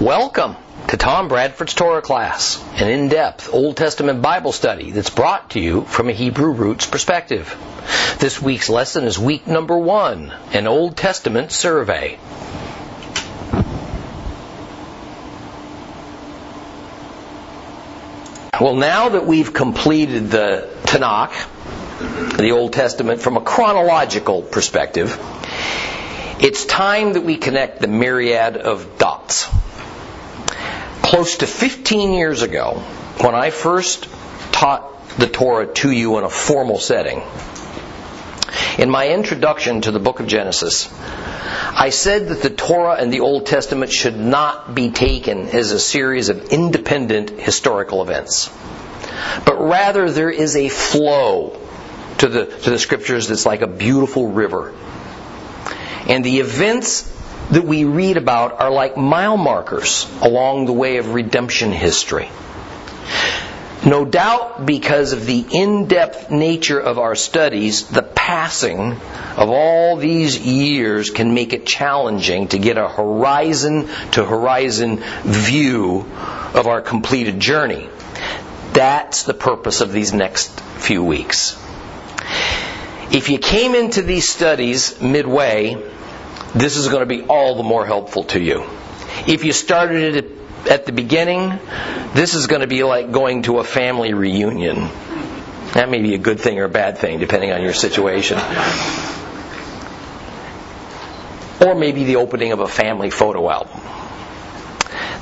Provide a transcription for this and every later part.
Welcome to Tom Bradford's Torah class, an in depth Old Testament Bible study that's brought to you from a Hebrew roots perspective. This week's lesson is week number one, an Old Testament survey. Well, now that we've completed the Tanakh, the Old Testament, from a chronological perspective, it's time that we connect the myriad of dots. Close to 15 years ago, when I first taught the Torah to you in a formal setting, in my introduction to the book of Genesis, I said that the Torah and the Old Testament should not be taken as a series of independent historical events. But rather, there is a flow to the, to the scriptures that's like a beautiful river. And the events that we read about are like mile markers along the way of redemption history. No doubt because of the in-depth nature of our studies, the passing of all these years can make it challenging to get a horizon to horizon view of our completed journey. That's the purpose of these next few weeks. If you came into these studies midway, this is going to be all the more helpful to you. If you started it at the beginning, this is going to be like going to a family reunion. That may be a good thing or a bad thing, depending on your situation. Or maybe the opening of a family photo album.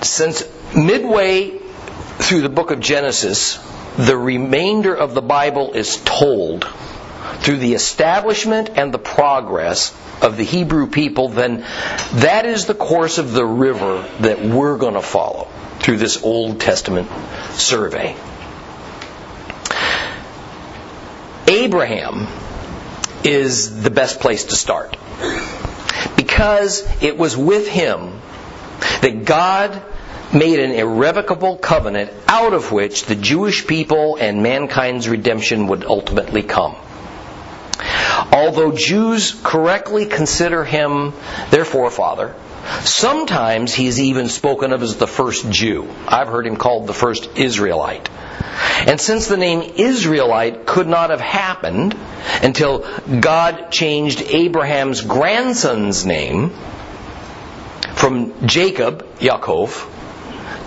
Since midway through the book of Genesis, the remainder of the Bible is told through the establishment and the progress of the Hebrew people, then that is the course of the river that we're going to follow through this Old Testament survey. Abraham is the best place to start because it was with him that God made an irrevocable covenant out of which the Jewish people and mankind's redemption would ultimately come. Although Jews correctly consider him their forefather, sometimes he is even spoken of as the first Jew. I've heard him called the first Israelite. And since the name Israelite could not have happened until God changed Abraham's grandson's name from Jacob, Yaakov,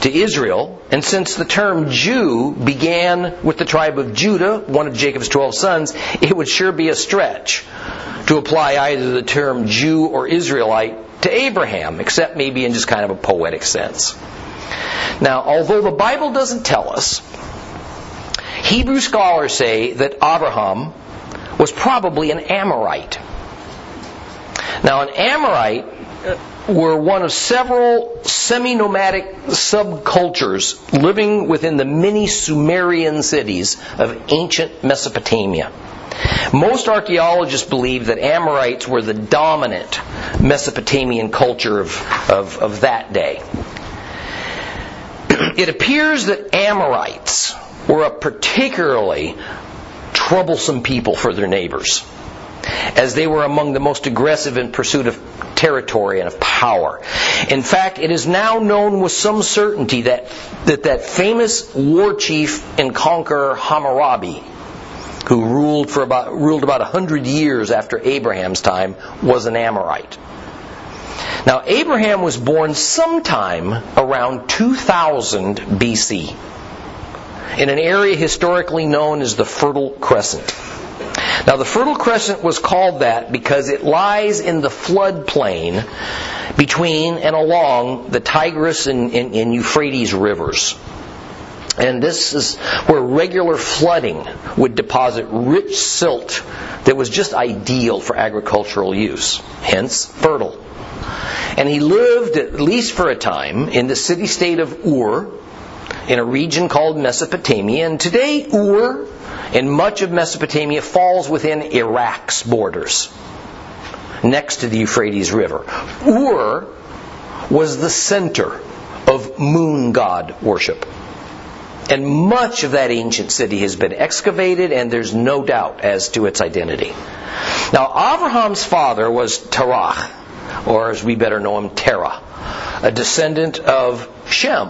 to Israel, and since the term Jew began with the tribe of Judah, one of Jacob's twelve sons, it would sure be a stretch to apply either the term Jew or Israelite to Abraham, except maybe in just kind of a poetic sense. Now, although the Bible doesn't tell us, Hebrew scholars say that Abraham was probably an Amorite. Now, an Amorite were one of several semi nomadic subcultures living within the many Sumerian cities of ancient Mesopotamia. Most archaeologists believe that Amorites were the dominant Mesopotamian culture of, of, of that day. It appears that Amorites were a particularly troublesome people for their neighbors as they were among the most aggressive in pursuit of territory and of power. In fact, it is now known with some certainty that that, that famous war chief and conqueror Hammurabi, who ruled for about ruled about hundred years after Abraham's time, was an Amorite. Now, Abraham was born sometime around 2000 BC in an area historically known as the Fertile Crescent. Now, the Fertile Crescent was called that because it lies in the floodplain between and along the Tigris and, and, and Euphrates rivers. And this is where regular flooding would deposit rich silt that was just ideal for agricultural use, hence fertile. And he lived, at least for a time, in the city state of Ur, in a region called Mesopotamia. And today, Ur and much of Mesopotamia falls within Iraq's borders, next to the Euphrates River. Ur was the center of moon god worship. And much of that ancient city has been excavated, and there's no doubt as to its identity. Now, Abraham's father was Terach, or as we better know him, Terah, a descendant of Shem,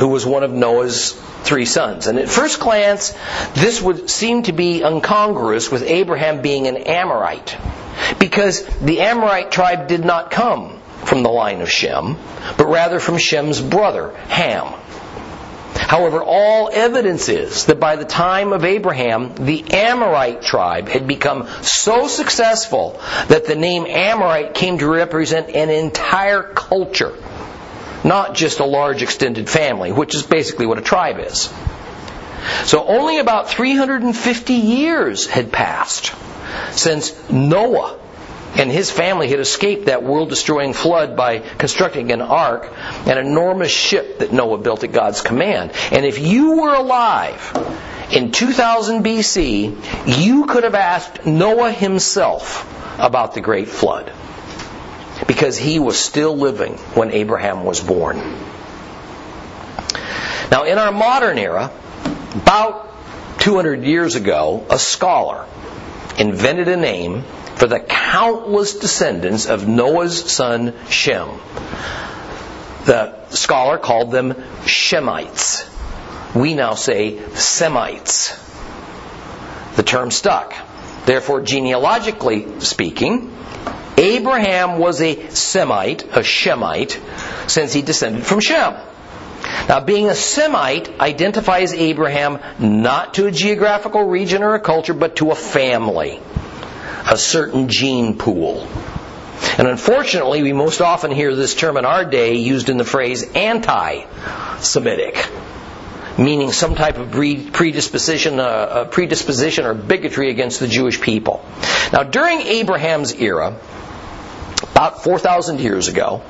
who was one of Noah's three sons. And at first glance, this would seem to be incongruous with Abraham being an Amorite, because the Amorite tribe did not come from the line of Shem, but rather from Shem's brother, Ham. However, all evidence is that by the time of Abraham, the Amorite tribe had become so successful that the name Amorite came to represent an entire culture, not just a large extended family, which is basically what a tribe is. So only about 350 years had passed since Noah and his family had escaped that world destroying flood by constructing an ark, an enormous ship that Noah built at God's command. And if you were alive in 2000 BC, you could have asked Noah himself about the great flood. Because he was still living when Abraham was born. Now, in our modern era, about 200 years ago, a scholar invented a name for the countless descendants of Noah's son Shem. The scholar called them Shemites. We now say Semites. The term stuck. Therefore, genealogically speaking, Abraham was a Semite, a Shemite, since he descended from Shem. Now, being a Semite identifies Abraham not to a geographical region or a culture, but to a family a certain gene pool. And unfortunately, we most often hear this term in our day used in the phrase anti Semitic, meaning some type of predisposition, uh, predisposition or bigotry against the Jewish people. Now, during Abraham's era, about 4,000 years ago,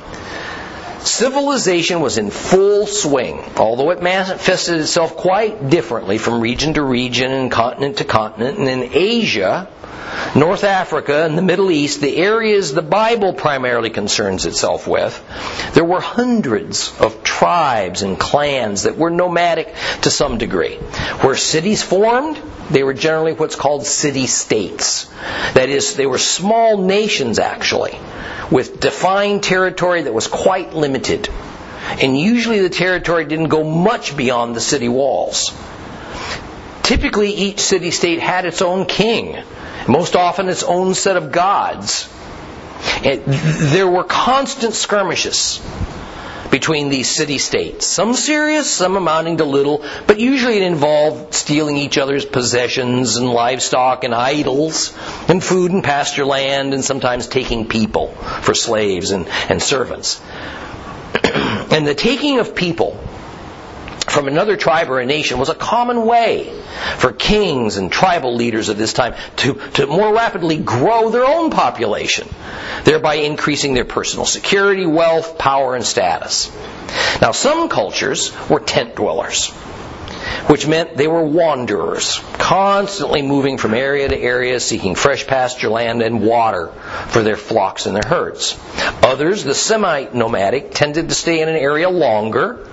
civilization was in full swing, although it manifested itself quite differently from region to region and continent to continent. And in Asia, North Africa and the Middle East, the areas the Bible primarily concerns itself with, there were hundreds of tribes and clans that were nomadic to some degree. Where cities formed, they were generally what's called city states. That is, they were small nations actually, with defined territory that was quite limited. And usually the territory didn't go much beyond the city walls. Typically, each city state had its own king most often its own set of gods. It, there were constant skirmishes between these city states. Some serious, some amounting to little, but usually it involved stealing each other's possessions and livestock and idols and food and pasture land and sometimes taking people for slaves and, and servants. and the taking of people from another tribe or a nation was a common way for kings and tribal leaders of this time to, to more rapidly grow their own population, thereby increasing their personal security, wealth, power, and status. Now, some cultures were tent dwellers which meant they were wanderers, constantly moving from area to area, seeking fresh pasture land and water for their flocks and their herds. Others, the semi nomadic, tended to stay in an area longer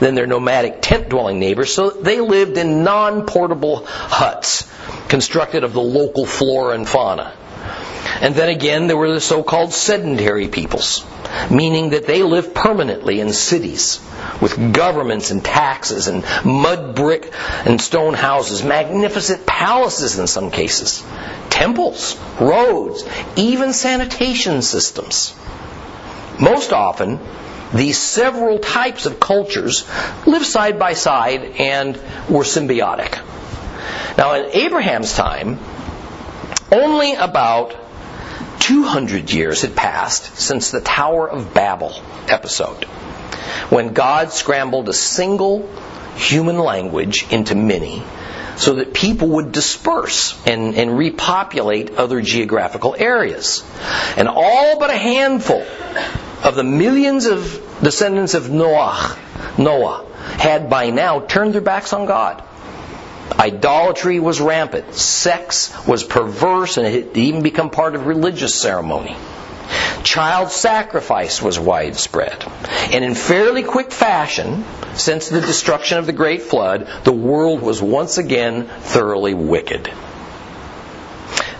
than their nomadic tent dwelling neighbors, so they lived in non portable huts constructed of the local flora and fauna. And then again, there were the so called sedentary peoples, meaning that they lived permanently in cities with governments and taxes and mud brick and stone houses, magnificent palaces in some cases, temples, roads, even sanitation systems. Most often, these several types of cultures lived side by side and were symbiotic. Now, in Abraham's time, only about 200 years had passed since the Tower of Babel episode, when God scrambled a single human language into many so that people would disperse and, and repopulate other geographical areas. And all but a handful of the millions of descendants of Noah, Noah had by now turned their backs on God. Idolatry was rampant. Sex was perverse and it had even become part of religious ceremony. Child sacrifice was widespread. And in fairly quick fashion, since the destruction of the great flood, the world was once again thoroughly wicked.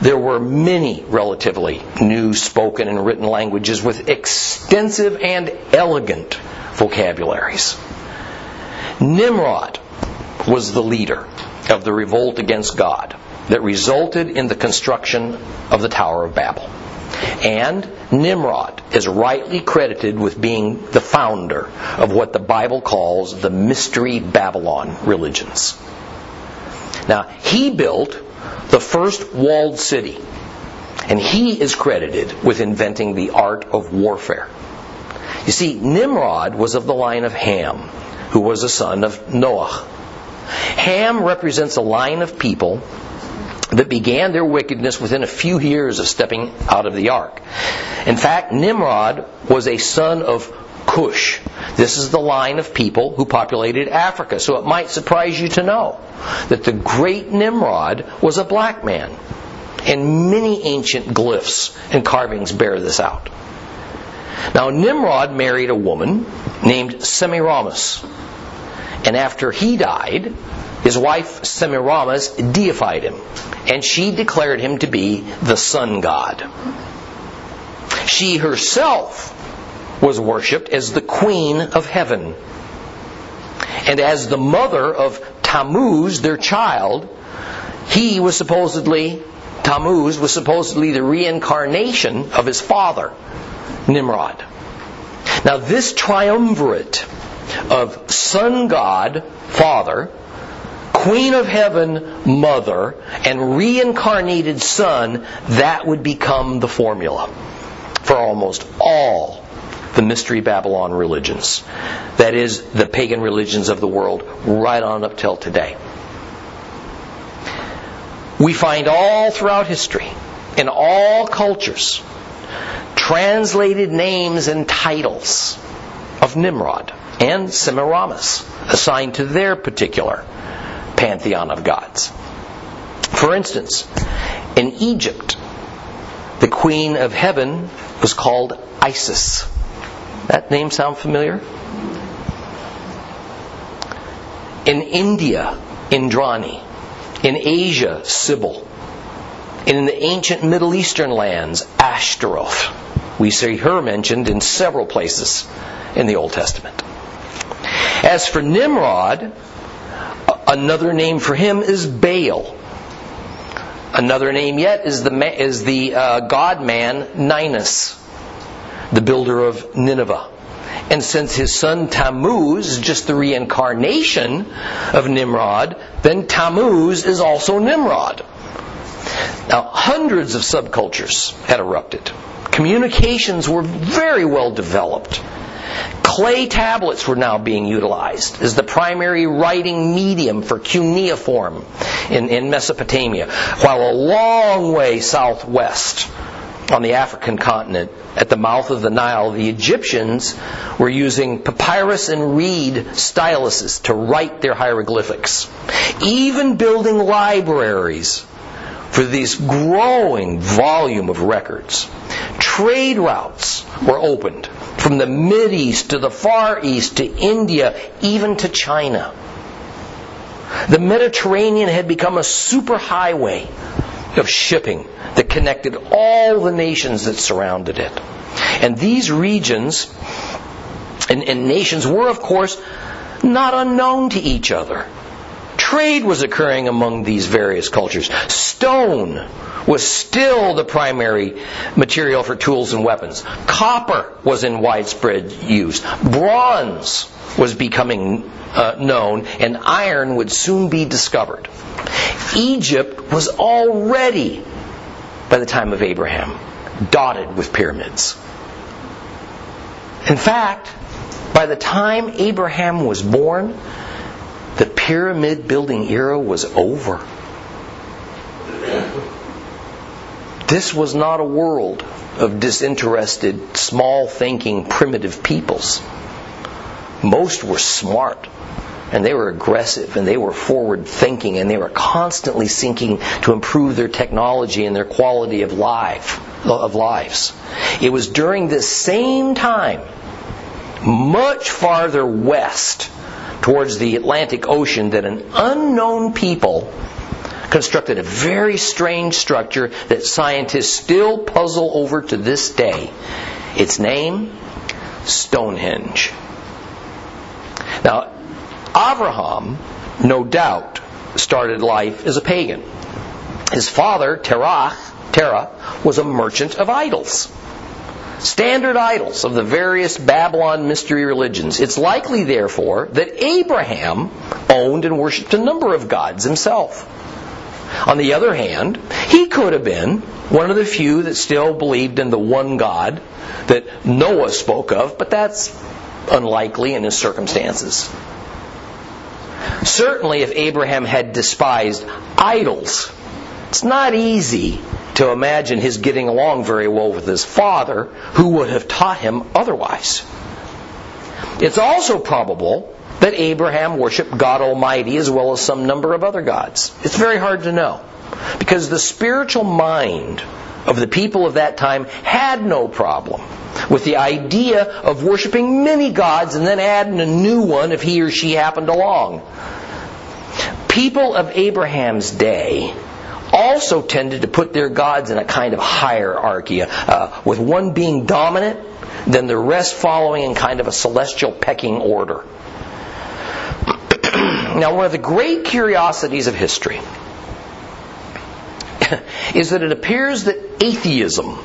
there were many relatively new spoken and written languages with extensive and elegant vocabularies. Nimrod was the leader of the revolt against God that resulted in the construction of the Tower of Babel. And Nimrod is rightly credited with being the founder of what the Bible calls the Mystery Babylon religions. Now, he built the first walled city, and he is credited with inventing the art of warfare. You see, Nimrod was of the line of Ham, who was a son of Noah. Ham represents a line of people that began their wickedness within a few years of stepping out of the ark. In fact, Nimrod was a son of Cush. This is the line of people who populated Africa. So it might surprise you to know that the great Nimrod was a black man. And many ancient glyphs and carvings bear this out. Now, Nimrod married a woman named Semiramis. And after he died, his wife Semiramis deified him, and she declared him to be the sun god. She herself was worshipped as the queen of heaven. And as the mother of Tammuz, their child, he was supposedly, Tammuz was supposedly the reincarnation of his father, Nimrod. Now, this triumvirate of sun god, father, queen of heaven, mother, and reincarnated son, that would become the formula for almost all the Mystery Babylon religions. That is, the pagan religions of the world, right on up till today. We find all throughout history, in all cultures, translated names and titles of Nimrod and Semiramis assigned to their particular pantheon of gods. For instance, in Egypt, the queen of heaven was called Isis. That name sound familiar? In India, Indrani. In Asia, Sybil. In the ancient Middle Eastern lands, Ashtaroth. We see her mentioned in several places in the Old Testament. As for Nimrod, another name for him is Baal. Another name yet is the, is the uh, god man Ninus the builder of Nineveh. And since his son Tammuz is just the reincarnation of Nimrod, then Tammuz is also Nimrod. Now, hundreds of subcultures had erupted. Communications were very well developed. Clay tablets were now being utilized as the primary writing medium for cuneiform in, in Mesopotamia, while a long way southwest on the African continent at the mouth of the Nile, the Egyptians were using papyrus and reed styluses to write their hieroglyphics, even building libraries for this growing volume of records. Trade routes were opened from the Mid East to the Far East to India, even to China. The Mediterranean had become a superhighway of shipping that connected all the nations that surrounded it. And these regions and, and nations were, of course, not unknown to each other. Trade was occurring among these various cultures. Stone was still the primary material for tools and weapons. Copper was in widespread use. Bronze was becoming uh, known, and iron would soon be discovered. Egypt was already by the time of Abraham, dotted with pyramids. In fact, by the time Abraham was born, the pyramid building era was over. This was not a world of disinterested, small thinking, primitive peoples. Most were smart and they were aggressive and they were forward thinking and they were constantly seeking to improve their technology and their quality of life of lives. It was during this same time, much farther west towards the Atlantic Ocean, that an unknown people constructed a very strange structure that scientists still puzzle over to this day. Its name, Stonehenge. Now, Abraham, no doubt, started life as a pagan. His father, Terah, Terah, was a merchant of idols. Standard idols of the various Babylon mystery religions. It's likely, therefore, that Abraham owned and worshipped a number of gods himself. On the other hand, he could have been one of the few that still believed in the one God that Noah spoke of, but that's unlikely in his circumstances. Certainly, if Abraham had despised idols, it's not easy to imagine his getting along very well with his father, who would have taught him otherwise. It's also probable that Abraham worshiped God Almighty as well as some number of other gods. It's very hard to know. Because the spiritual mind of the people of that time had no problem with the idea of worshiping many gods and then adding a new one if he or she happened along. People of Abraham's day also tended to put their gods in a kind of hierarchy, uh, with one being dominant, then the rest following in kind of a celestial pecking order. Now, one of the great curiosities of history is that it appears that atheism,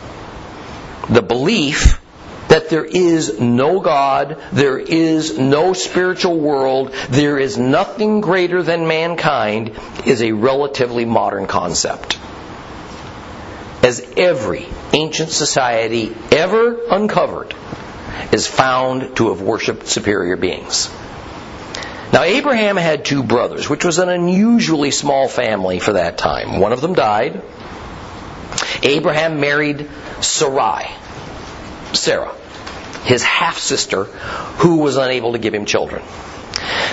the belief that there is no God, there is no spiritual world, there is nothing greater than mankind, is a relatively modern concept. As every ancient society ever uncovered is found to have worshipped superior beings. Now, Abraham had two brothers, which was an unusually small family for that time. One of them died. Abraham married Sarai, Sarah, his half sister, who was unable to give him children.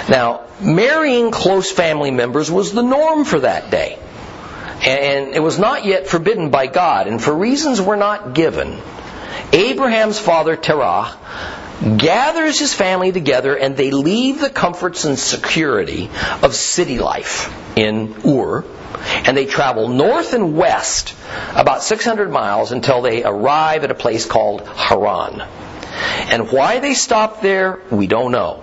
Now, marrying close family members was the norm for that day. And it was not yet forbidden by God. And for reasons were not given, Abraham's father Terah gathers his family together and they leave the comforts and security of city life in Ur and they travel north and west about 600 miles until they arrive at a place called Haran. And why they stopped there, we don't know.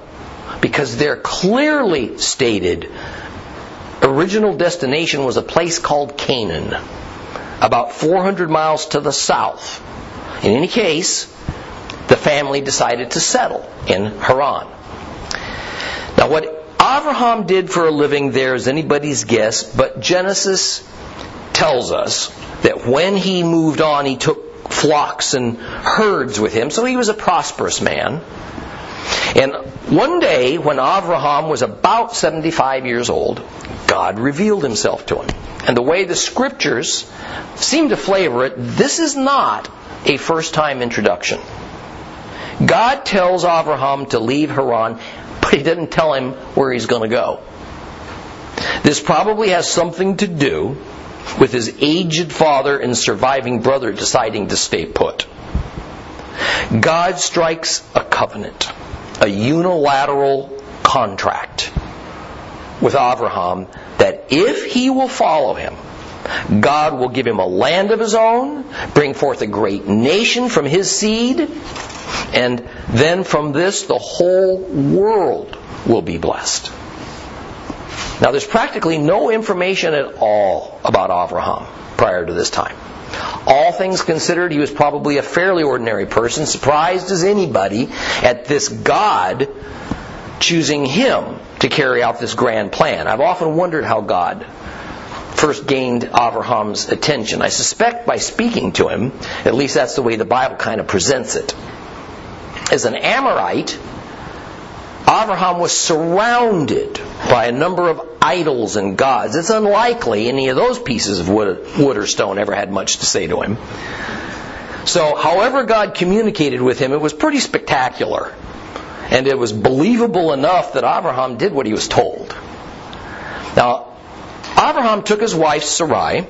Because their clearly stated original destination was a place called Canaan, about 400 miles to the south. In any case, the family decided to settle in Haran. Now, what Abraham did for a living there is anybody's guess, but Genesis tells us that when he moved on, he took flocks and herds with him, so he was a prosperous man. And one day, when Abraham was about 75 years old, God revealed himself to him. And the way the scriptures seem to flavor it, this is not a first time introduction. God tells Abraham to leave Haran, but he didn't tell him where he's going to go. This probably has something to do with his aged father and surviving brother deciding to stay put. God strikes a covenant, a unilateral contract with Abraham that if he will follow him, God will give him a land of his own, bring forth a great nation from his seed, and then from this the whole world will be blessed. Now, there's practically no information at all about Abraham prior to this time. All things considered, he was probably a fairly ordinary person, surprised as anybody at this God choosing him to carry out this grand plan. I've often wondered how God first gained Abraham's attention. I suspect by speaking to him, at least that's the way the Bible kind of presents it. As an Amorite, Abraham was surrounded by a number of idols and gods. It's unlikely any of those pieces of wood, wood or stone ever had much to say to him. So, however God communicated with him, it was pretty spectacular. And it was believable enough that Abraham did what he was told. Now, Abraham took his wife Sarai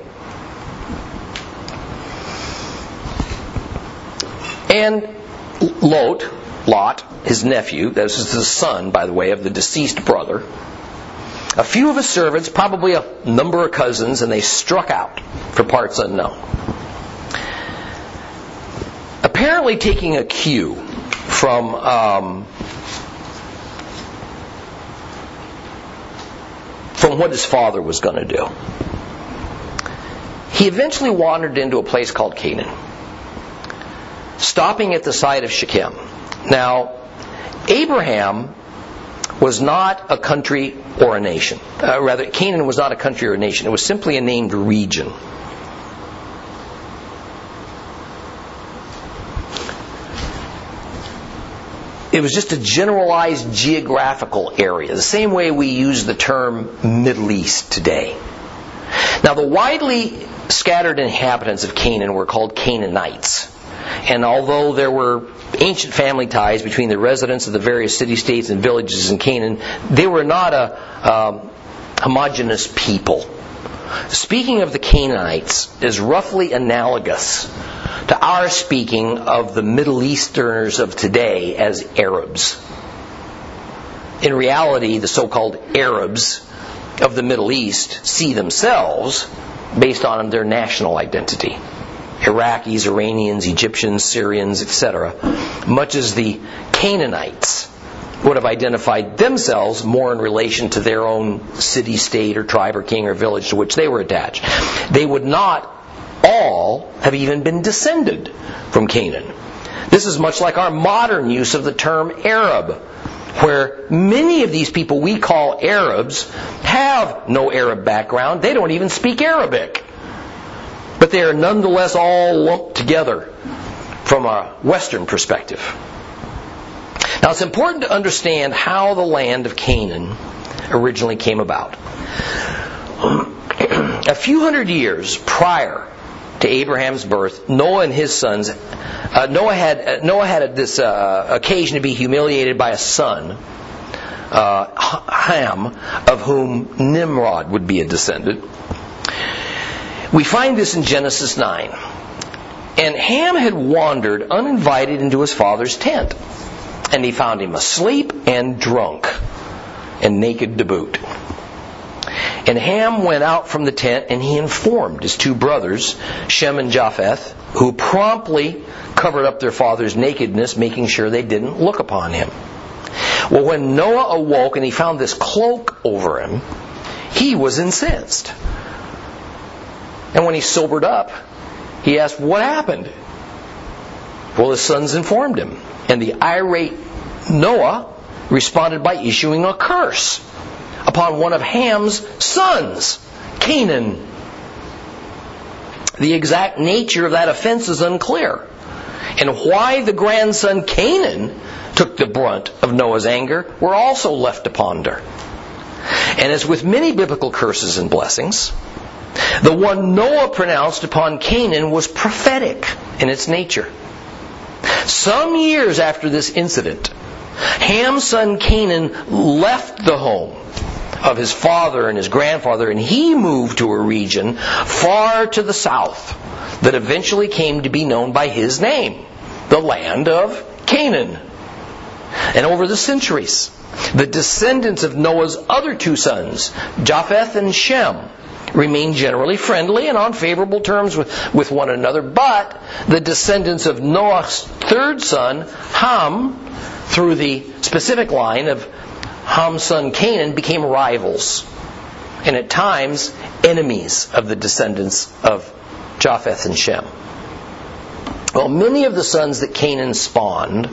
and Lot, Lot, his nephew, this is the son, by the way, of the deceased brother, a few of his servants, probably a number of cousins, and they struck out for parts unknown. Apparently, taking a cue from um, from what his father was going to do. He eventually wandered into a place called Canaan, stopping at the site of Shechem. Now, Abraham was not a country or a nation. Uh, rather, Canaan was not a country or a nation. It was simply a named region. It was just a generalized geographical area, the same way we use the term Middle East today. Now, the widely scattered inhabitants of Canaan were called Canaanites. And although there were ancient family ties between the residents of the various city states and villages in Canaan, they were not a um, homogenous people. Speaking of the Canaanites is roughly analogous to our speaking of the Middle Easterners of today as Arabs. In reality, the so called Arabs of the Middle East see themselves based on their national identity. Iraqis, Iranians, Egyptians, Syrians, etc., much as the Canaanites would have identified themselves more in relation to their own city, state, or tribe, or king, or village to which they were attached. They would not all have even been descended from Canaan. This is much like our modern use of the term Arab, where many of these people we call Arabs have no Arab background. They don't even speak Arabic. But they are nonetheless all lumped together from a Western perspective. Now it's important to understand how the land of Canaan originally came about. A few hundred years prior to Abraham's birth, Noah and his sons, uh, Noah had uh, Noah had this uh, occasion to be humiliated by a son, uh, Ham, of whom Nimrod would be a descendant. We find this in Genesis 9. And Ham had wandered uninvited into his father's tent, and he found him asleep and drunk, and naked to boot. And Ham went out from the tent and he informed his two brothers, Shem and Japheth, who promptly covered up their father's nakedness, making sure they didn't look upon him. Well, when Noah awoke and he found this cloak over him, he was incensed. And when he sobered up, he asked, What happened? Well, his sons informed him. And the irate Noah responded by issuing a curse upon one of Ham's sons, Canaan. The exact nature of that offense is unclear. And why the grandson Canaan took the brunt of Noah's anger, we're also left to ponder. And as with many biblical curses and blessings, the one Noah pronounced upon Canaan was prophetic in its nature. Some years after this incident, Ham's son Canaan left the home of his father and his grandfather, and he moved to a region far to the south that eventually came to be known by his name, the land of Canaan. And over the centuries, the descendants of Noah's other two sons, Japheth and Shem, remained generally friendly and on favorable terms with, with one another, but the descendants of Noah's third son, Ham, through the specific line of Ham's son Canaan became rivals and at times enemies of the descendants of Japheth and Shem. Well, many of the sons that Canaan spawned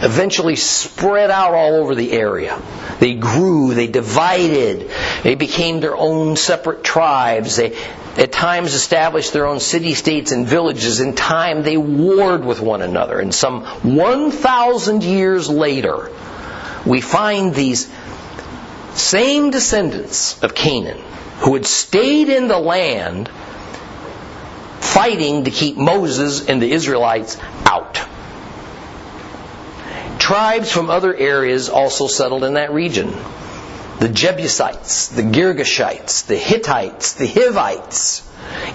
eventually spread out all over the area. They grew, they divided, they became their own separate tribes. They at times established their own city states and villages. In time, they warred with one another. And some 1,000 years later, we find these same descendants of Canaan who had stayed in the land fighting to keep Moses and the Israelites out. Tribes from other areas also settled in that region. The Jebusites, the Girgashites, the Hittites, the Hivites,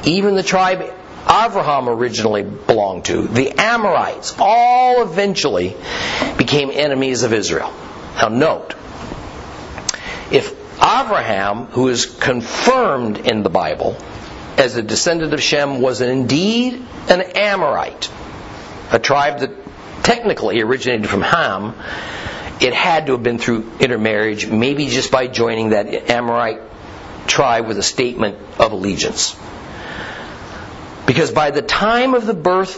even the tribe Abraham originally belonged to, the Amorites, all eventually became enemies of Israel. Now note, if Abraham, who is confirmed in the Bible as a descendant of Shem, was indeed an Amorite, a tribe that technically originated from Ham. It had to have been through intermarriage, maybe just by joining that Amorite tribe with a statement of allegiance. Because by the time of the birth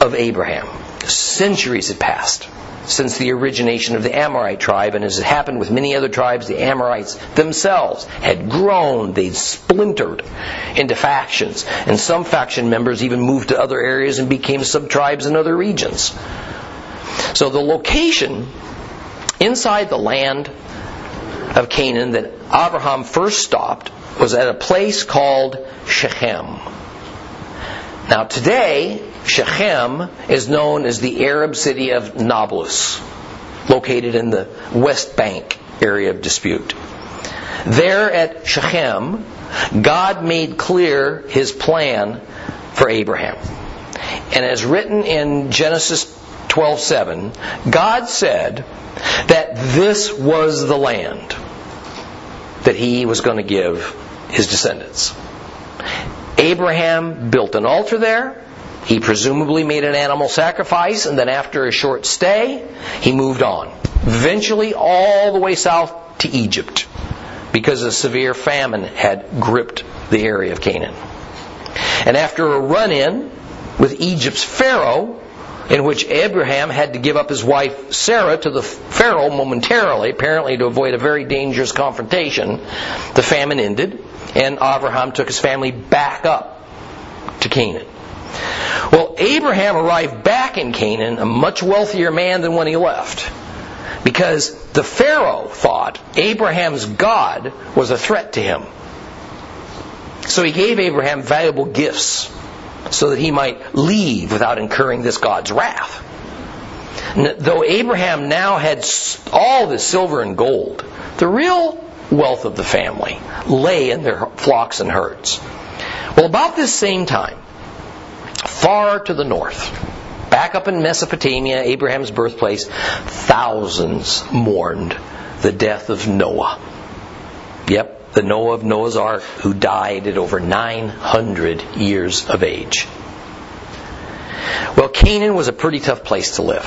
of Abraham, centuries had passed since the origination of the Amorite tribe, and as it happened with many other tribes, the Amorites themselves had grown, they'd splintered into factions, and some faction members even moved to other areas and became sub-tribes in other regions. So the location inside the land of Canaan that Abraham first stopped was at a place called Shechem. Now today, Shechem is known as the Arab city of Nablus, located in the West Bank area of dispute. There at Shechem, God made clear his plan for Abraham. And as written in Genesis 12:7, God said that this was the land that he was going to give his descendants. Abraham built an altar there. He presumably made an animal sacrifice, and then after a short stay, he moved on. Eventually, all the way south to Egypt, because a severe famine had gripped the area of Canaan. And after a run in with Egypt's Pharaoh, in which Abraham had to give up his wife Sarah to the Pharaoh momentarily, apparently to avoid a very dangerous confrontation, the famine ended, and Abraham took his family back up to Canaan. Well, Abraham arrived back in Canaan a much wealthier man than when he left. Because the Pharaoh thought Abraham's God was a threat to him. So he gave Abraham valuable gifts so that he might leave without incurring this God's wrath. Though Abraham now had all the silver and gold, the real wealth of the family lay in their flocks and herds. Well, about this same time, far to the north, back up in Mesopotamia, Abraham's birthplace, thousands mourned the death of Noah. Yep, the Noah of Noah's Ark, who died at over 900 years of age. Well, Canaan was a pretty tough place to live.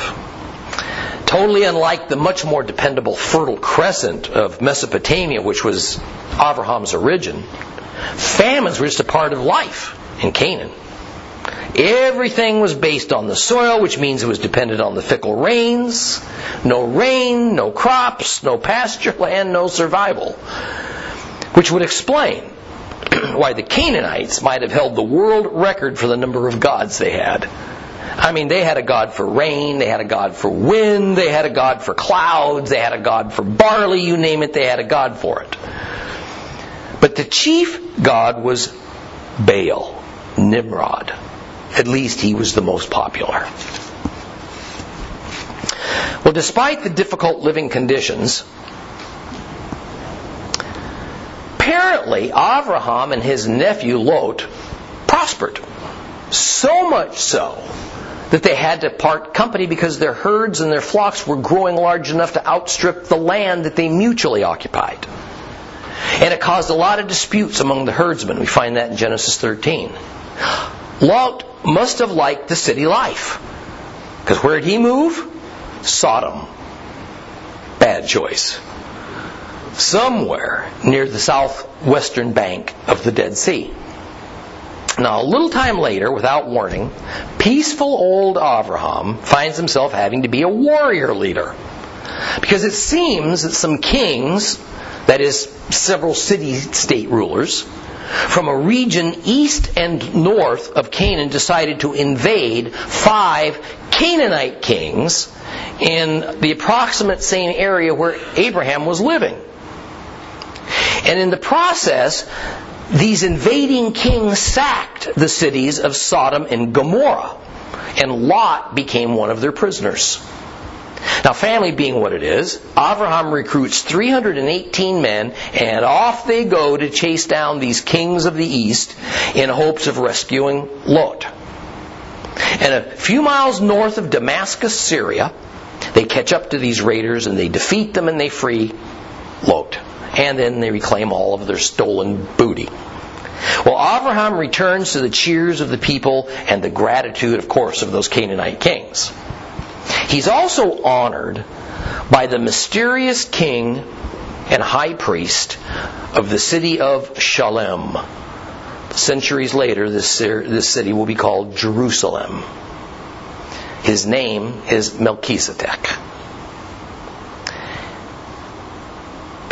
Totally unlike the much more dependable Fertile Crescent of Mesopotamia, which was Abraham's origin, famines were just a part of life in Canaan. Everything was based on the soil, which means it was dependent on the fickle rains. No rain, no crops, no pasture land, no survival. Which would explain why the Canaanites might have held the world record for the number of gods they had. I mean, they had a god for rain, they had a god for wind, they had a god for clouds, they had a god for barley, you name it, they had a god for it. But the chief god was Baal, Nimrod. At least he was the most popular. Well, despite the difficult living conditions, apparently Avraham and his nephew Lot prospered. So much so that they had to part company because their herds and their flocks were growing large enough to outstrip the land that they mutually occupied. And it caused a lot of disputes among the herdsmen. We find that in Genesis 13. Lot must have liked the city life. Because where did he move? Sodom. Bad choice. Somewhere near the southwestern bank of the Dead Sea. Now, a little time later, without warning, peaceful old Avraham finds himself having to be a warrior leader. Because it seems that some kings, that is, several city state rulers, from a region east and north of Canaan decided to invade five Canaanite kings in the approximate same area where Abraham was living. And in the process, these invading kings sacked the cities of Sodom and Gomorrah, and Lot became one of their prisoners. Now, family being what it is, Abraham recruits 318 men, and off they go to chase down these kings of the east in hopes of rescuing Lot. And a few miles north of Damascus, Syria, they catch up to these raiders and they defeat them and they free Lot. and then they reclaim all of their stolen booty. Well, Abraham returns to the cheers of the people and the gratitude, of course, of those Canaanite kings. He's also honored by the mysterious king and high priest of the city of Shalem. Centuries later, this, this city will be called Jerusalem. His name is Melchizedek.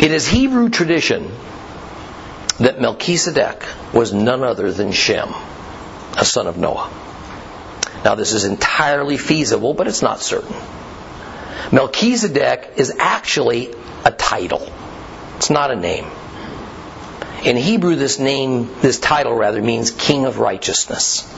It is Hebrew tradition that Melchizedek was none other than Shem, a son of Noah. Now, this is entirely feasible, but it's not certain. Melchizedek is actually a title. It's not a name. In Hebrew, this name, this title rather, means King of Righteousness.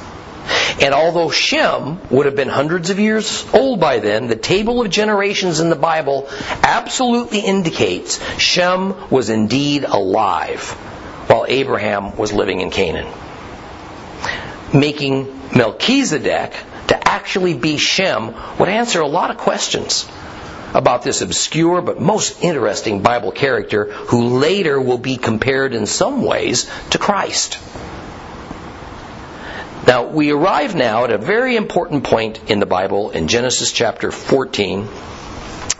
And although Shem would have been hundreds of years old by then, the table of generations in the Bible absolutely indicates Shem was indeed alive while Abraham was living in Canaan. Making Melchizedek to actually be Shem would answer a lot of questions about this obscure but most interesting Bible character who later will be compared in some ways to Christ. Now, we arrive now at a very important point in the Bible in Genesis chapter 14,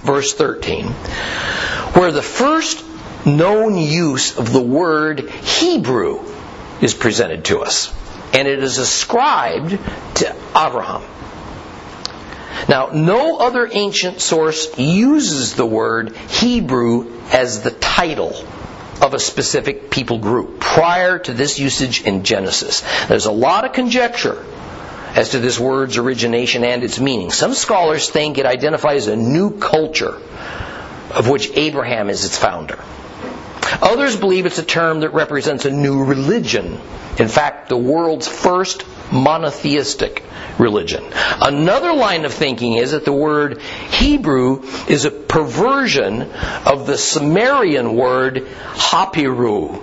verse 13, where the first known use of the word Hebrew is presented to us. And it is ascribed to Abraham. Now, no other ancient source uses the word Hebrew as the title of a specific people group prior to this usage in Genesis. There's a lot of conjecture as to this word's origination and its meaning. Some scholars think it identifies a new culture of which Abraham is its founder. Others believe it's a term that represents a new religion. In fact, the world's first monotheistic religion. Another line of thinking is that the word Hebrew is a perversion of the Sumerian word Hapiru,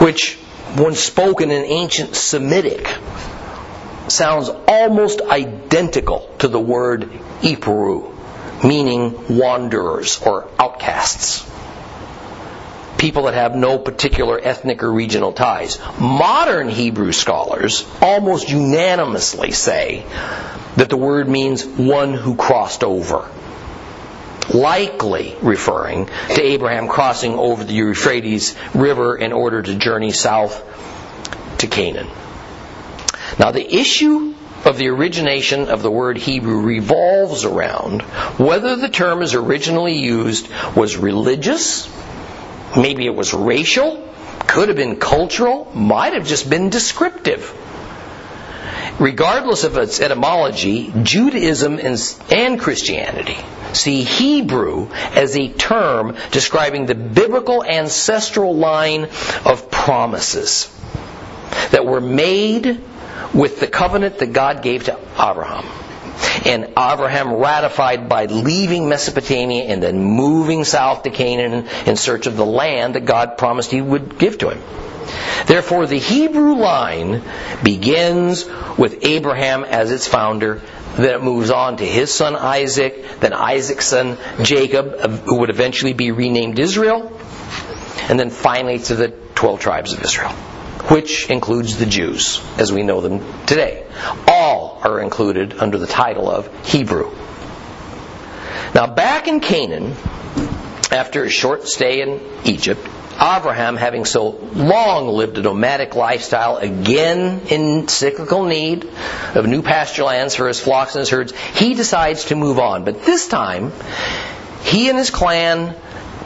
which, when spoken in ancient Semitic, sounds almost identical to the word Iparu, meaning wanderers or outcasts people that have no particular ethnic or regional ties. Modern Hebrew scholars almost unanimously say that the word means one who crossed over. Likely referring to Abraham crossing over the Euphrates River in order to journey south to Canaan. Now, the issue of the origination of the word Hebrew revolves around whether the term as originally used was religious Maybe it was racial, could have been cultural, might have just been descriptive. Regardless of its etymology, Judaism and Christianity see Hebrew as a term describing the biblical ancestral line of promises that were made with the covenant that God gave to Abraham and Abraham ratified by leaving Mesopotamia and then moving south to Canaan in search of the land that God promised he would give to him. Therefore, the Hebrew line begins with Abraham as its founder, then it moves on to his son Isaac, then Isaac's son Jacob, who would eventually be renamed Israel, and then finally to the 12 tribes of Israel which includes the Jews as we know them today. All are included under the title of Hebrew. Now, back in Canaan, after a short stay in Egypt, Abraham, having so long lived a nomadic lifestyle, again in cyclical need of new pasture lands for his flocks and his herds, he decides to move on. But this time, he and his clan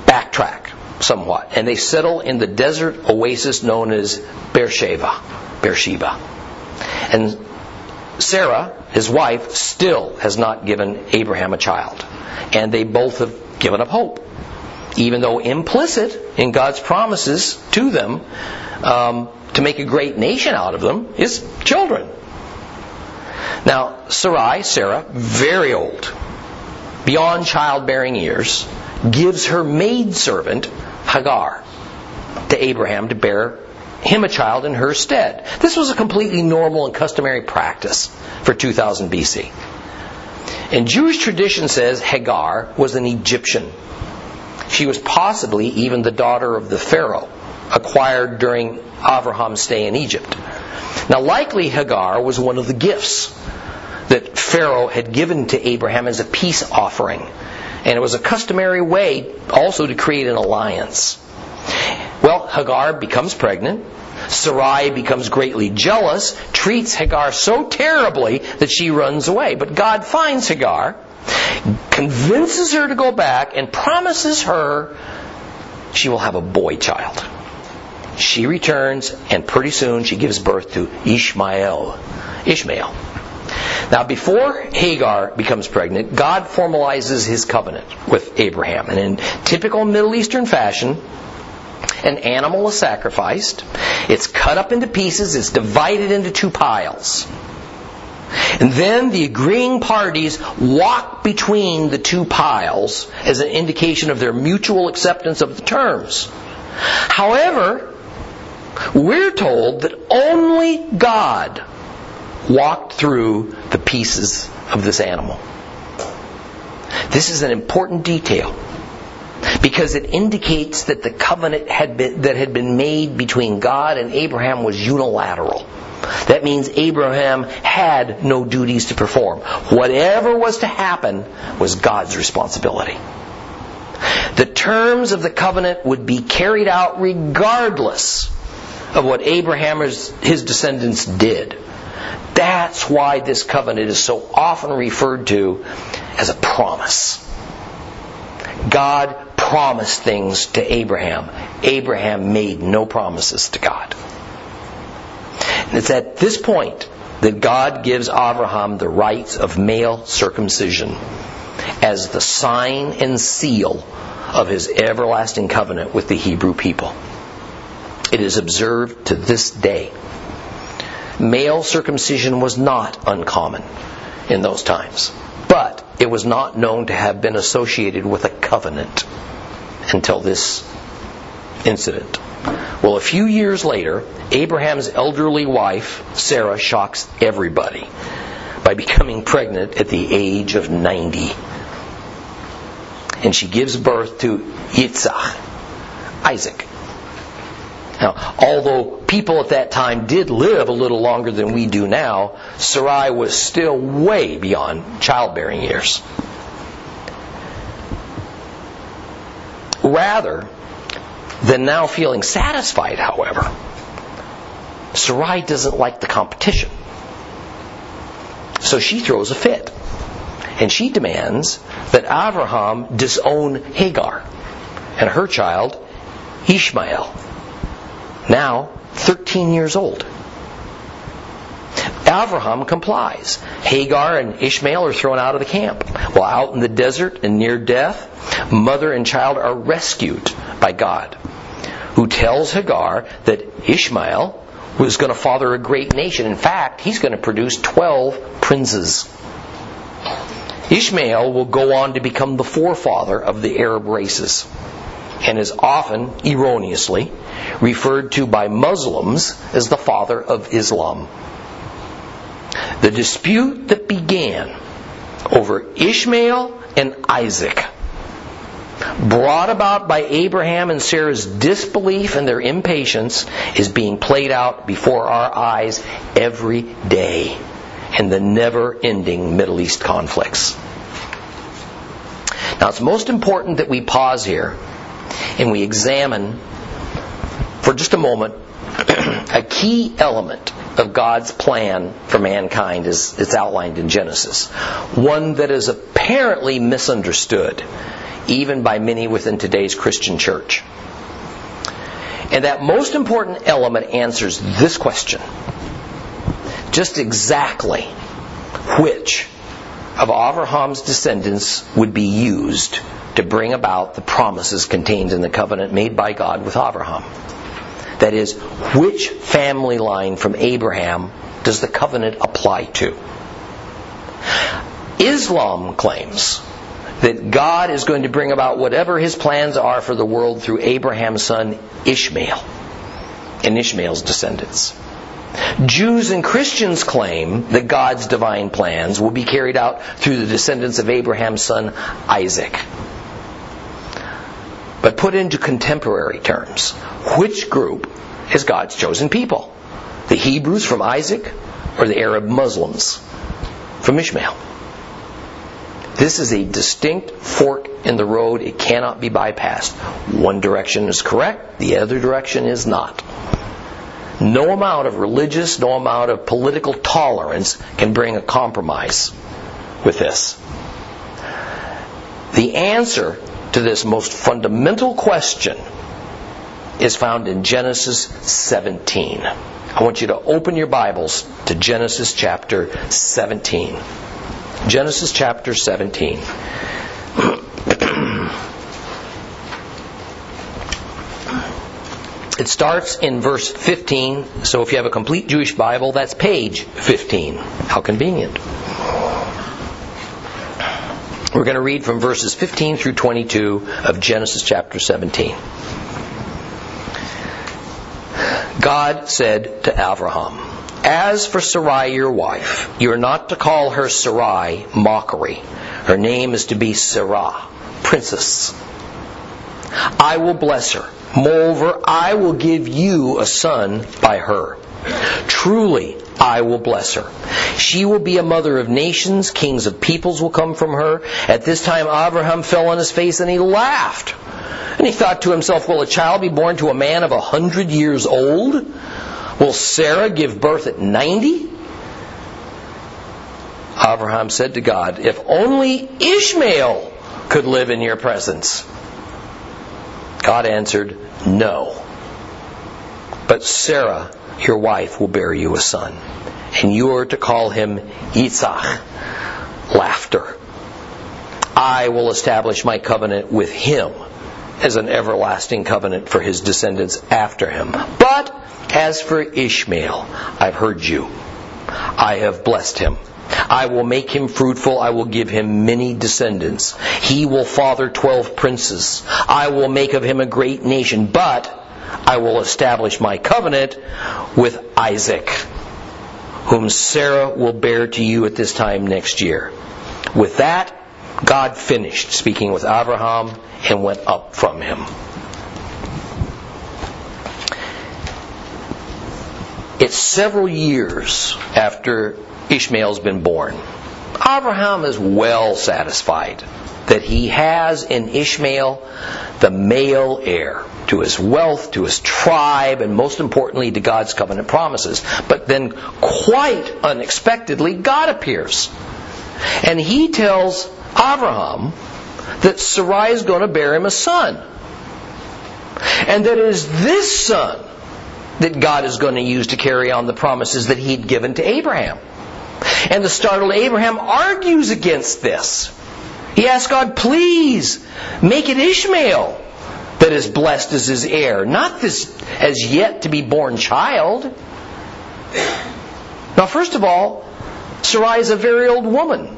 backtrack somewhat, and they settle in the desert oasis known as Beersheba. Beersheba. And Sarah, his wife, still has not given Abraham a child. And they both have given up hope. Even though implicit in God's promises to them um, to make a great nation out of them is children. Now, Sarai, Sarah, very old, beyond childbearing years, gives her maidservant Hagar to Abraham to bear him a child in her stead. This was a completely normal and customary practice for 2000 BC. And Jewish tradition says Hagar was an Egyptian. She was possibly even the daughter of the Pharaoh, acquired during Abraham's stay in Egypt. Now, likely Hagar was one of the gifts that Pharaoh had given to Abraham as a peace offering. And it was a customary way also to create an alliance. Well, Hagar becomes pregnant. Sarai becomes greatly jealous, treats Hagar so terribly that she runs away. But God finds Hagar, convinces her to go back, and promises her she will have a boy child. She returns, and pretty soon she gives birth to Ishmael. Ishmael. Now, before Hagar becomes pregnant, God formalizes his covenant with Abraham. And in typical Middle Eastern fashion, an animal is sacrificed, it's cut up into pieces, it's divided into two piles. And then the agreeing parties walk between the two piles as an indication of their mutual acceptance of the terms. However, we're told that only God walked through the pieces of this animal. This is an important detail because it indicates that the covenant had been, that had been made between God and Abraham was unilateral. That means Abraham had no duties to perform. Whatever was to happen was God's responsibility. The terms of the covenant would be carried out regardless of what Abraham or his descendants did. That's why this covenant is so often referred to as a promise. God promised things to Abraham. Abraham made no promises to God. And it's at this point that God gives Abraham the rites of male circumcision as the sign and seal of his everlasting covenant with the Hebrew people. It is observed to this day. Male circumcision was not uncommon in those times, but it was not known to have been associated with a covenant until this incident. Well, a few years later, Abraham's elderly wife, Sarah, shocks everybody by becoming pregnant at the age of 90. And she gives birth to Yitzhak, Isaac. Now, although people at that time did live a little longer than we do now, Sarai was still way beyond childbearing years. Rather than now feeling satisfied, however, Sarai doesn't like the competition. So she throws a fit. And she demands that Abraham disown Hagar and her child, Ishmael, now 13 years old. Abraham complies. Hagar and Ishmael are thrown out of the camp. While out in the desert and near death, mother and child are rescued by God, who tells Hagar that Ishmael was going to father a great nation. In fact, he's going to produce 12 princes. Ishmael will go on to become the forefather of the Arab races and is often, erroneously, referred to by Muslims as the father of Islam. The dispute that began over Ishmael and Isaac, brought about by Abraham and Sarah's disbelief and their impatience, is being played out before our eyes every day in the never ending Middle East conflicts. Now, it's most important that we pause here and we examine for just a moment a key element of God's plan for mankind as it's outlined in Genesis. One that is apparently misunderstood, even by many within today's Christian church. And that most important element answers this question just exactly which of Abraham's descendants would be used to bring about the promises contained in the covenant made by God with Abraham. That is, which family line from Abraham does the covenant apply to? Islam claims that God is going to bring about whatever his plans are for the world through Abraham's son Ishmael and Ishmael's descendants. Jews and Christians claim that God's divine plans will be carried out through the descendants of Abraham's son Isaac. But put into contemporary terms, which group is God's chosen people? The Hebrews from Isaac or the Arab Muslims from Ishmael? This is a distinct fork in the road. It cannot be bypassed. One direction is correct, the other direction is not. No amount of religious, no amount of political tolerance can bring a compromise with this. The answer to this most fundamental question is found in Genesis 17. I want you to open your Bibles to Genesis chapter 17. Genesis chapter 17. It starts in verse 15, so if you have a complete Jewish Bible, that's page 15. How convenient. We're going to read from verses 15 through 22 of Genesis chapter 17. God said to Abraham, As for Sarai your wife, you are not to call her Sarai, mockery. Her name is to be Sarah, princess. I will bless her. Moreover, I will give you a son by her. Truly, I will bless her. She will be a mother of nations, kings of peoples will come from her. At this time, Abraham fell on his face and he laughed. And he thought to himself, Will a child be born to a man of a hundred years old? Will Sarah give birth at ninety? Abraham said to God, If only Ishmael could live in your presence. God answered, No. But Sarah, your wife, will bear you a son, and you are to call him Yitzhak, laughter. I will establish my covenant with him as an everlasting covenant for his descendants after him. But as for Ishmael, I've heard you. I have blessed him. I will make him fruitful. I will give him many descendants. He will father twelve princes. I will make of him a great nation, but I will establish my covenant with Isaac, whom Sarah will bear to you at this time next year. With that, God finished speaking with Abraham and went up from him. It's several years after Ishmael's been born. Abraham is well satisfied that he has in Ishmael the male heir to his wealth, to his tribe, and most importantly to God's covenant promises. But then, quite unexpectedly, God appears. And he tells Abraham that Sarai is going to bear him a son. And that it is this son that God is going to use to carry on the promises that he'd given to Abraham. And the startled Abraham argues against this. He asks God, please make it Ishmael that is blessed as his heir, not this as yet to be born child. Now, first of all, Sarai is a very old woman.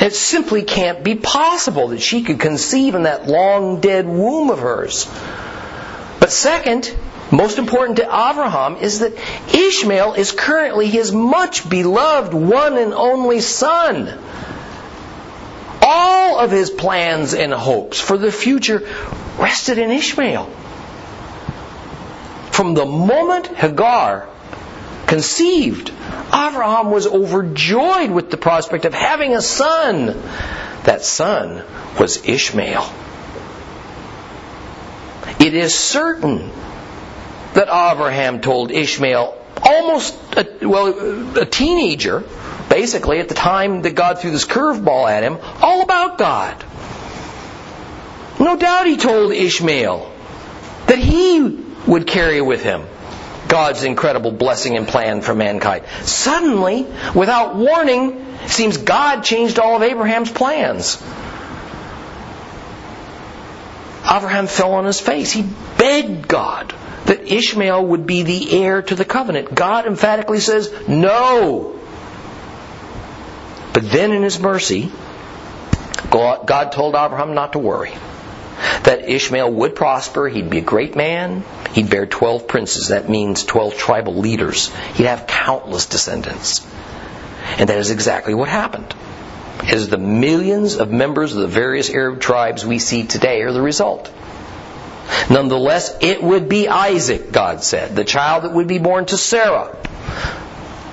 It simply can't be possible that she could conceive in that long dead womb of hers. But second, most important to Abraham is that Ishmael is currently his much beloved one and only son. All of his plans and hopes for the future rested in Ishmael. From the moment Hagar conceived, Abraham was overjoyed with the prospect of having a son. That son was Ishmael. It is certain that Abraham told Ishmael, almost a, well, a teenager, basically at the time that God threw this curveball at him, all about God. No doubt he told Ishmael that he would carry with him God's incredible blessing and plan for mankind. Suddenly, without warning, it seems God changed all of Abraham's plans. Abraham fell on his face. He begged God that Ishmael would be the heir to the covenant. God emphatically says, no. But then in his mercy, God told Abraham not to worry. That Ishmael would prosper, he'd be a great man, he'd bear 12 princes, that means 12 tribal leaders. He'd have countless descendants. And that is exactly what happened. As the millions of members of the various Arab tribes we see today are the result. Nonetheless, it would be Isaac, God said, the child that would be born to Sarah.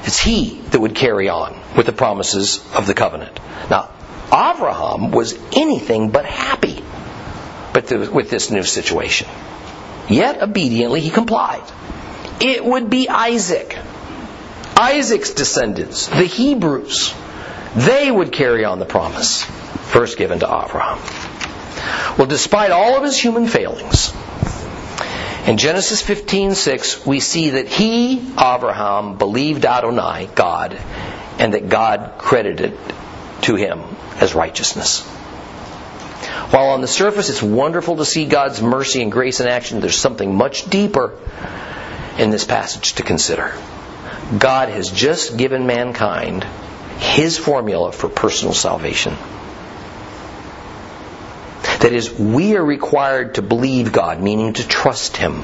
It's he that would carry on with the promises of the covenant. Now, Abraham was anything but happy with this new situation. Yet, obediently, he complied. It would be Isaac, Isaac's descendants, the Hebrews. They would carry on the promise first given to Abraham. Well, despite all of his human failings, in Genesis 15:6 we see that he, Abraham, believed Adonai, God, and that God credited to him as righteousness. While on the surface it's wonderful to see God's mercy and grace in action, there's something much deeper in this passage to consider. God has just given mankind his formula for personal salvation. That is, we are required to believe God, meaning to trust Him.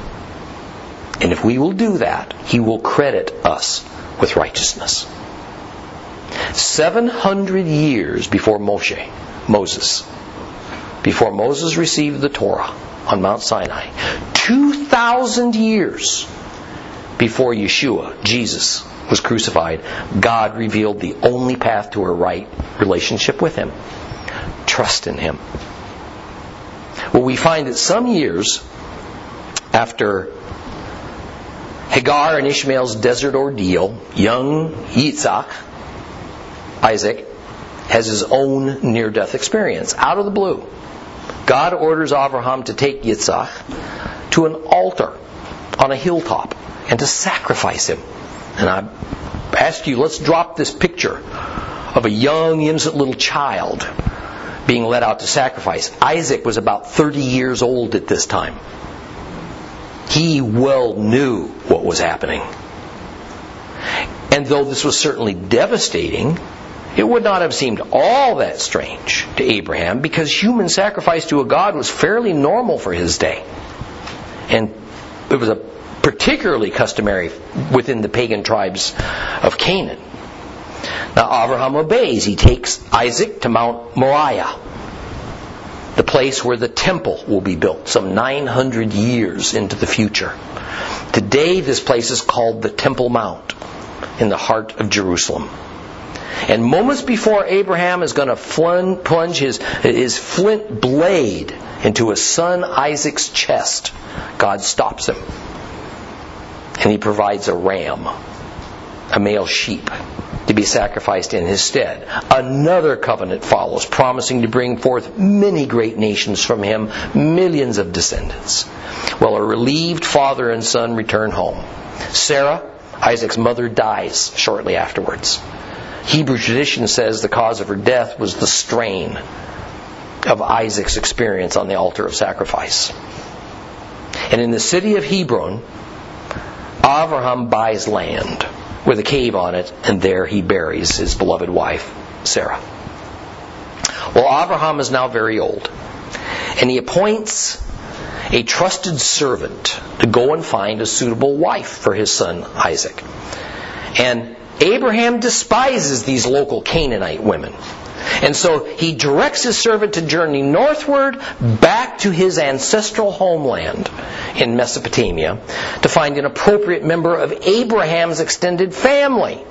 And if we will do that, He will credit us with righteousness. 700 years before Moshe, Moses, before Moses received the Torah on Mount Sinai, 2,000 years before Yeshua, Jesus, was crucified, God revealed the only path to a right relationship with Him. Trust in Him. Well, we find that some years after Hagar and Ishmael's desert ordeal, young Yitzhak, Isaac, has his own near death experience out of the blue. God orders Abraham to take Yitzhak to an altar on a hilltop and to sacrifice him. And I ask you, let's drop this picture of a young, innocent little child being led out to sacrifice. Isaac was about 30 years old at this time. He well knew what was happening. And though this was certainly devastating, it would not have seemed all that strange to Abraham because human sacrifice to a god was fairly normal for his day. And it was a particularly customary within the pagan tribes of Canaan. Now Abraham obeys. He takes Isaac to Mount Moriah, the place where the temple will be built, some 900 years into the future. Today, this place is called the Temple Mount in the heart of Jerusalem. And moments before Abraham is going to plunge his, his flint blade into his son Isaac's chest, God stops him. And he provides a ram, a male sheep to be sacrificed in his stead. Another covenant follows, promising to bring forth many great nations from him, millions of descendants. Well, a relieved father and son return home. Sarah, Isaac's mother, dies shortly afterwards. Hebrew tradition says the cause of her death was the strain of Isaac's experience on the altar of sacrifice. And in the city of Hebron, Abraham buys land with a cave on it, and there he buries his beloved wife, Sarah. Well, Abraham is now very old, and he appoints a trusted servant to go and find a suitable wife for his son Isaac. And Abraham despises these local Canaanite women. And so he directs his servant to journey northward back to his ancestral homeland in Mesopotamia to find an appropriate member of Abraham's extended family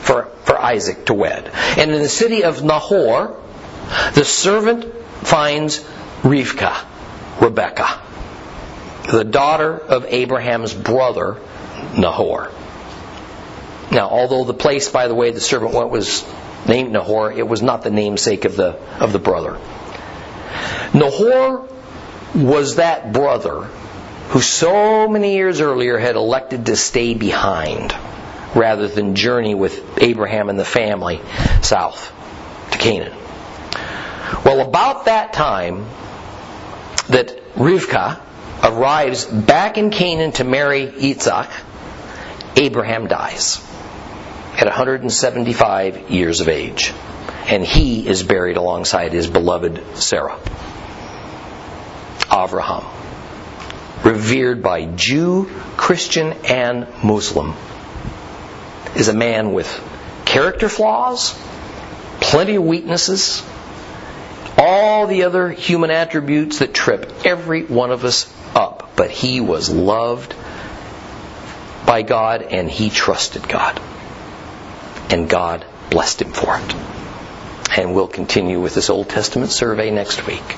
for, for Isaac to wed. And in the city of Nahor, the servant finds Rivka, Rebecca, the daughter of Abraham's brother, Nahor. Now, although the place, by the way, the servant went was named Nahor, it was not the namesake of the, of the brother. Nahor was that brother who so many years earlier had elected to stay behind rather than journey with Abraham and the family south to Canaan. Well, about that time that Rivka arrives back in Canaan to marry Yitzhak, Abraham dies at 175 years of age. And he is buried alongside his beloved Sarah. Avraham, revered by Jew, Christian, and Muslim, is a man with character flaws, plenty of weaknesses, all the other human attributes that trip every one of us up, but he was loved by God and he trusted God. And God blessed him for it. And we'll continue with this Old Testament survey next week.